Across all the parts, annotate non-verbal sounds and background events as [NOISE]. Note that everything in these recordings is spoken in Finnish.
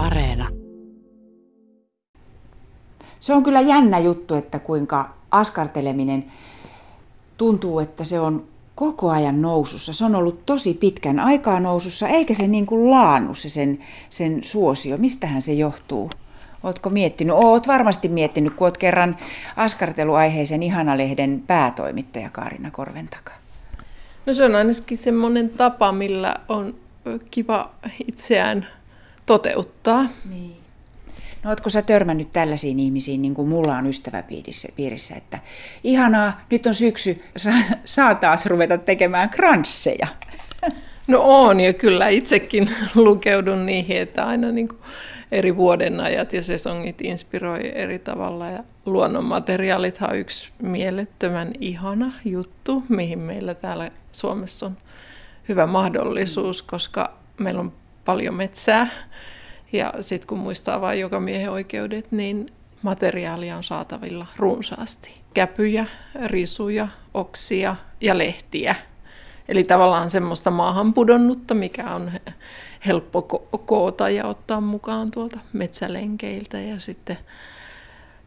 Areena. Se on kyllä jännä juttu, että kuinka askarteleminen tuntuu, että se on koko ajan nousussa. Se on ollut tosi pitkän aikaa nousussa, eikä se niin kuin laannu se sen, sen suosio. Mistähän se johtuu? Ootko miettinyt? Oot varmasti miettinyt, kun oot kerran askarteluaiheisen Ihana-lehden päätoimittaja Kaarina Korventaka. No se on ainakin semmoinen tapa, millä on kiva itseään toteuttaa. Niin. No ootko sä törmännyt tällaisiin ihmisiin, niin kuin mulla on ystäväpiirissä, että ihanaa, nyt on syksy, saa taas ruveta tekemään kransseja. No on, ja kyllä itsekin [LAUGHS] lukeudun niihin, että aina niin kuin eri vuodenajat ja sesongit inspiroi eri tavalla. Ja luonnonmateriaalithan on yksi mielettömän ihana juttu, mihin meillä täällä Suomessa on hyvä mahdollisuus, koska meillä on paljon metsää. Ja sitten kun muistaa vain joka miehen oikeudet, niin materiaalia on saatavilla runsaasti. Käpyjä, risuja, oksia ja lehtiä. Eli tavallaan semmoista maahan pudonnutta, mikä on helppo ko- koota ja ottaa mukaan tuolta metsälenkeiltä. Ja sitten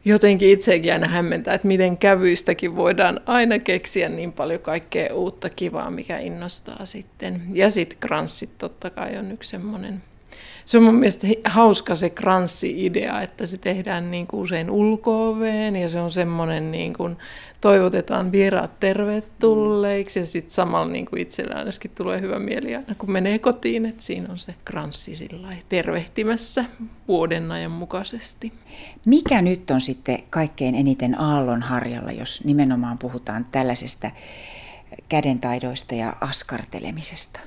jotenkin itsekin aina hämmentää, että miten kävyistäkin voidaan aina keksiä niin paljon kaikkea uutta kivaa, mikä innostaa sitten. Ja sitten kranssit totta kai on yksi semmoinen se on mun mielestä hauska se kranssi-idea, että se tehdään niin kuin usein ulko ja se on semmoinen niin kuin toivotetaan vieraat tervetulleiksi ja sitten samalla niin kuin itsellä ainakin tulee hyvä mieli aina kun menee kotiin, että siinä on se kranssi sillä tervehtimässä vuoden ajan mukaisesti. Mikä nyt on sitten kaikkein eniten aallon harjalla, jos nimenomaan puhutaan tällaisesta kädentaidoista ja askartelemisesta?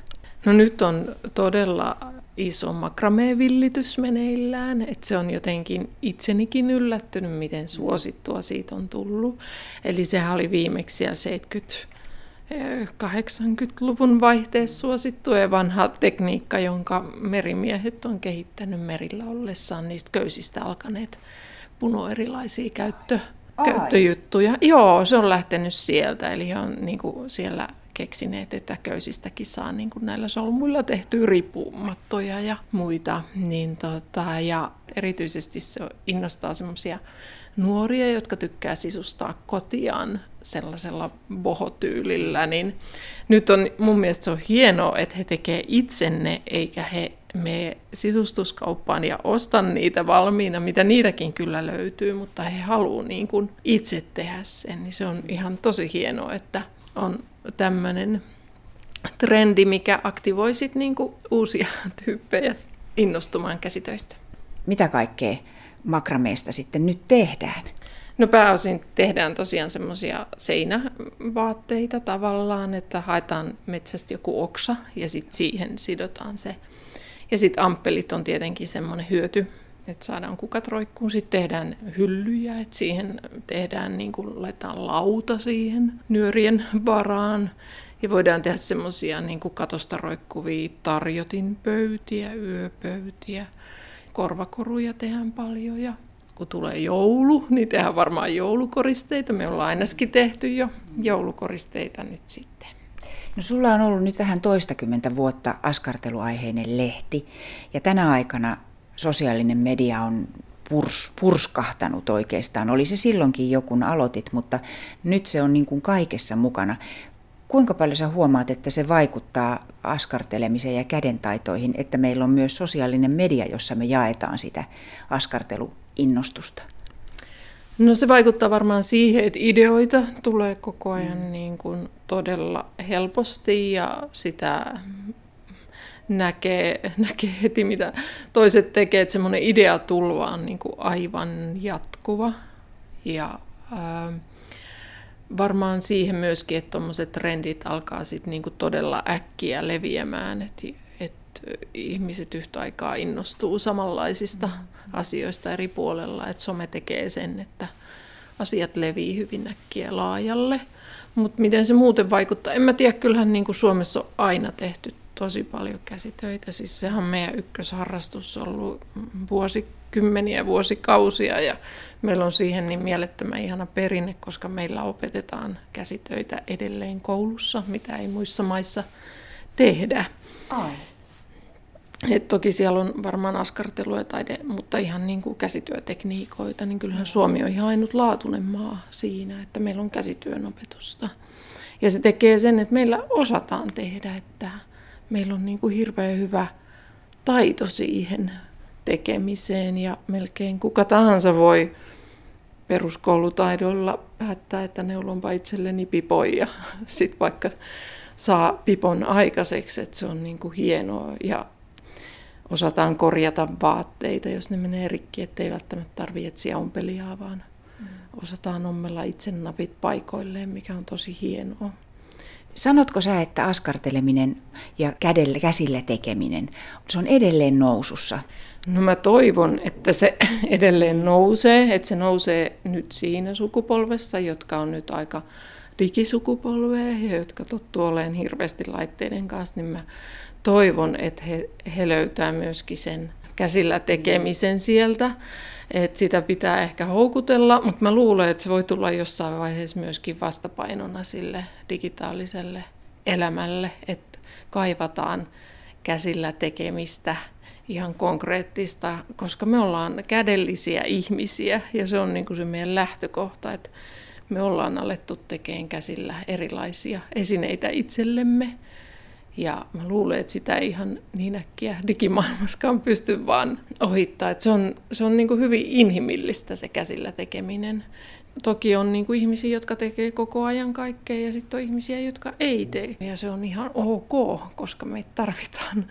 No nyt on todella iso makramee-villitys meneillään, että se on jotenkin itsenikin yllättynyt, miten suosittua siitä on tullut. Eli sehän oli viimeksi siellä 70 80-luvun vaihteessa suosittu ja vanha tekniikka, jonka merimiehet on kehittänyt merillä ollessaan niistä köysistä alkaneet puno erilaisia käyttö, käyttöjuttuja. Joo, se on lähtenyt sieltä, eli on niin kuin siellä keksineet, että köysistäkin saa niin kuin näillä solmuilla tehtyä riippumattoja ja muita. Niin tota, ja erityisesti se innostaa semmoisia nuoria, jotka tykkää sisustaa kotiaan sellaisella bohotyylillä, niin nyt on mun mielestä se on hienoa, että he tekee itsenne, eikä he me sisustuskauppaan ja ostan niitä valmiina, mitä niitäkin kyllä löytyy, mutta he haluaa niin kuin itse tehdä sen, niin se on ihan tosi hienoa, että on tämmöinen trendi, mikä aktivoi sit niinku uusia [LAUGHS] tyyppejä innostumaan käsitöistä. Mitä kaikkea makrameesta sitten nyt tehdään? No pääosin tehdään tosiaan semmoisia seinävaatteita tavallaan, että haetaan metsästä joku oksa ja sitten siihen sidotaan se. Ja sitten amppelit on tietenkin semmoinen hyöty, että saadaan kukat roikkuun. Sitten tehdään hyllyjä, että siihen tehdään, niin kuin laitetaan lauta siihen nyörien varaan. Ja voidaan tehdä semmoisia niin katosta roikkuvia tarjotinpöytiä, yöpöytiä. Korvakoruja tehdään paljon ja kun tulee joulu, niin tehdään varmaan joulukoristeita. Me ollaan ainakin tehty jo joulukoristeita nyt sitten. No sulla on ollut nyt vähän toistakymmentä vuotta askarteluaiheinen lehti ja tänä aikana sosiaalinen media on purs, purskahtanut oikeastaan. Oli se silloinkin jo, kun aloitit, mutta nyt se on niin kuin kaikessa mukana. Kuinka paljon sä huomaat, että se vaikuttaa askartelemiseen ja kädentaitoihin, että meillä on myös sosiaalinen media, jossa me jaetaan sitä askarteluinnostusta? No se vaikuttaa varmaan siihen, että ideoita tulee koko ajan mm. niin kuin todella helposti ja sitä näkee, [LAUGHS] näkee heti, mitä toiset tekee, että semmoinen ideatulva on niin kuin aivan jatkuva. Ja ää, varmaan siihen myöskin, että tuommoiset trendit alkaa sitten niin todella äkkiä leviämään, että että ihmiset yhtä aikaa innostuu samanlaisista asioista eri puolella, että some tekee sen, että asiat levii hyvin äkkiä laajalle. Mutta miten se muuten vaikuttaa? En mä tiedä, kyllähän niin kuin Suomessa on aina tehty tosi paljon käsitöitä. Siis sehän on meidän ykkösharrastus ollut vuosikymmeniä, vuosikausia ja meillä on siihen niin mielettömän ihana perinne, koska meillä opetetaan käsitöitä edelleen koulussa, mitä ei muissa maissa tehdä. Ai. Et toki siellä on varmaan askartelua ja taide, mutta ihan niin kuin käsityötekniikoita, niin kyllähän Suomi on ihan ainutlaatuinen maa siinä, että meillä on käsityön opetusta. Ja se tekee sen, että meillä osataan tehdä, että meillä on niin kuin hirveän hyvä taito siihen tekemiseen ja melkein kuka tahansa voi peruskoulutaidoilla päättää, että neulonpa itselleni pipon ja [LAUGHS] sitten vaikka saa pipon aikaiseksi, että se on niin kuin hienoa ja osataan korjata vaatteita, jos ne menee rikki, ettei välttämättä tarvitse etsiä ompelijaa, vaan mm. osataan ommella itse napit paikoilleen, mikä on tosi hienoa. Sanotko sä, että askarteleminen ja kädellä, käsillä tekeminen, se on edelleen nousussa? No mä toivon, että se [CLEARS THROAT] edelleen nousee, että se nousee nyt siinä sukupolvessa, jotka on nyt aika digisukupolvea ja jotka tottuu olemaan hirveästi laitteiden kanssa, niin mä toivon, että he, he löytää myöskin sen käsillä tekemisen sieltä. Että sitä pitää ehkä houkutella, mutta mä luulen, että se voi tulla jossain vaiheessa myöskin vastapainona sille digitaaliselle elämälle, että kaivataan käsillä tekemistä ihan konkreettista, koska me ollaan kädellisiä ihmisiä ja se on niin kuin se meidän lähtökohta, että me ollaan alettu tekemään käsillä erilaisia esineitä itsellemme ja mä luulen, että sitä ei ihan niin äkkiä digimaailmaskaan pysty vaan ohittaa. Että se on, se on niin kuin hyvin inhimillistä se käsillä tekeminen. Toki on niin kuin ihmisiä, jotka tekee koko ajan kaikkea ja sitten on ihmisiä, jotka ei tee. Ja se on ihan ok, koska me tarvitaan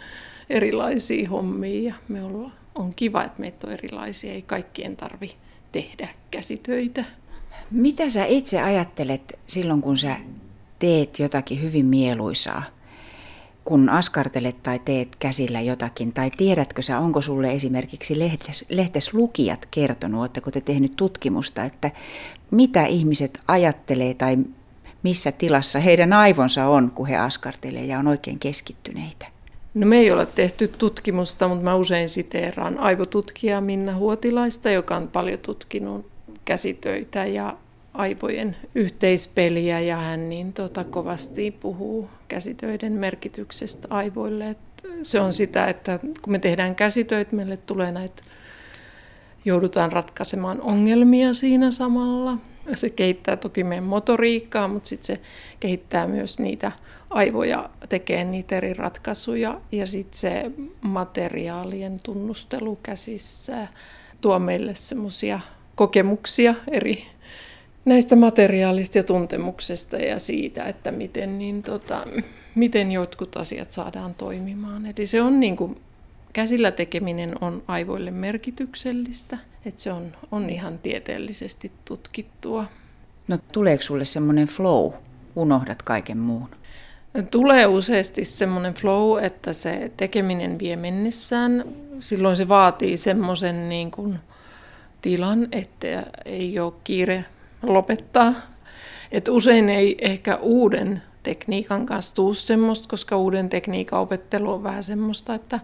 erilaisia hommia ja me ollaan, on kiva, että meitä on erilaisia. Ei kaikkien tarvi tehdä käsitöitä. Mitä sä itse ajattelet silloin, kun sä teet jotakin hyvin mieluisaa? Kun askartelet tai teet käsillä jotakin, tai tiedätkö sä, onko sulle esimerkiksi lehtes, lehtes lukijat kertonut, oletteko te tehnyt tutkimusta, että mitä ihmiset ajattelee tai missä tilassa heidän aivonsa on, kun he askartelee ja on oikein keskittyneitä? No me ei ole tehty tutkimusta, mutta mä usein siteeraan aivotutkija Minna Huotilaista, joka on paljon tutkinut käsitöitä ja aivojen yhteispeliä ja hän niin tota, kovasti puhuu käsitöiden merkityksestä aivoille. Et se on sitä, että kun me tehdään käsitöitä, meille tulee näitä, joudutaan ratkaisemaan ongelmia siinä samalla. Se kehittää toki meidän motoriikkaa, mutta sitten se kehittää myös niitä aivoja tekee niitä eri ratkaisuja ja sitten se materiaalien tunnustelu käsissä tuo meille semmoisia kokemuksia eri näistä materiaalista ja tuntemuksesta ja siitä, että miten, niin tota, miten jotkut asiat saadaan toimimaan. Eli se on niin kuin, käsillä tekeminen on aivoille merkityksellistä, että se on, on ihan tieteellisesti tutkittua. No tuleeko sulle semmoinen flow, unohdat kaiken muun? Tulee useasti semmoinen flow, että se tekeminen vie mennessään. Silloin se vaatii semmoisen niin kuin tilan, että ei ole kiire lopettaa. Et usein ei ehkä uuden tekniikan kanssa tuu semmoista, koska uuden tekniikan opettelu on vähän semmoista, että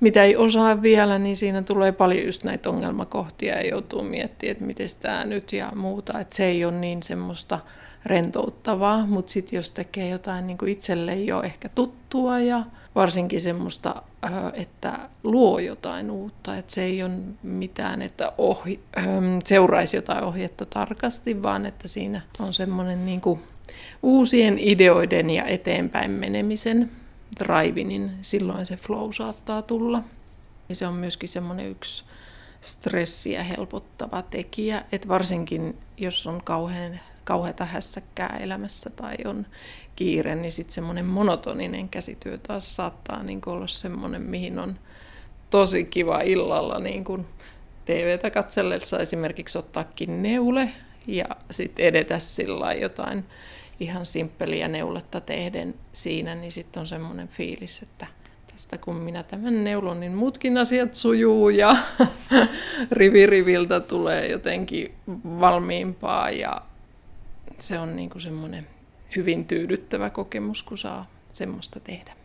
mitä ei osaa vielä, niin siinä tulee paljon just näitä ongelmakohtia ja joutuu miettimään, että miten tämä nyt ja muuta. Että se ei ole niin semmoista rentouttavaa, mutta sitten jos tekee jotain niin kuin itselle ehkä tuttua ja varsinkin semmoista, että luo jotain uutta, että se ei ole mitään, että ohi, seuraisi jotain ohjetta tarkasti, vaan että siinä on semmoinen niin kuin uusien ideoiden ja eteenpäin menemisen drive, niin silloin se flow saattaa tulla. Ja se on myöskin semmoinen yksi stressiä helpottava tekijä, että varsinkin jos on kauhean kauheata hässäkkää elämässä tai on kiire, niin sitten semmoinen monotoninen käsityö taas saattaa niin olla semmoinen, mihin on tosi kiva illalla niin kuin TVtä katsellessa esimerkiksi ottaakin neule ja sitten edetä sillä jotain ihan simppeliä neuletta tehden siinä, niin sitten on semmoinen fiilis, että tästä kun minä tämän neulon, niin muutkin asiat sujuu ja [LAUGHS] rivi riviltä tulee jotenkin valmiimpaa ja se on niin kuin semmoinen hyvin tyydyttävä kokemus, kun saa semmoista tehdä.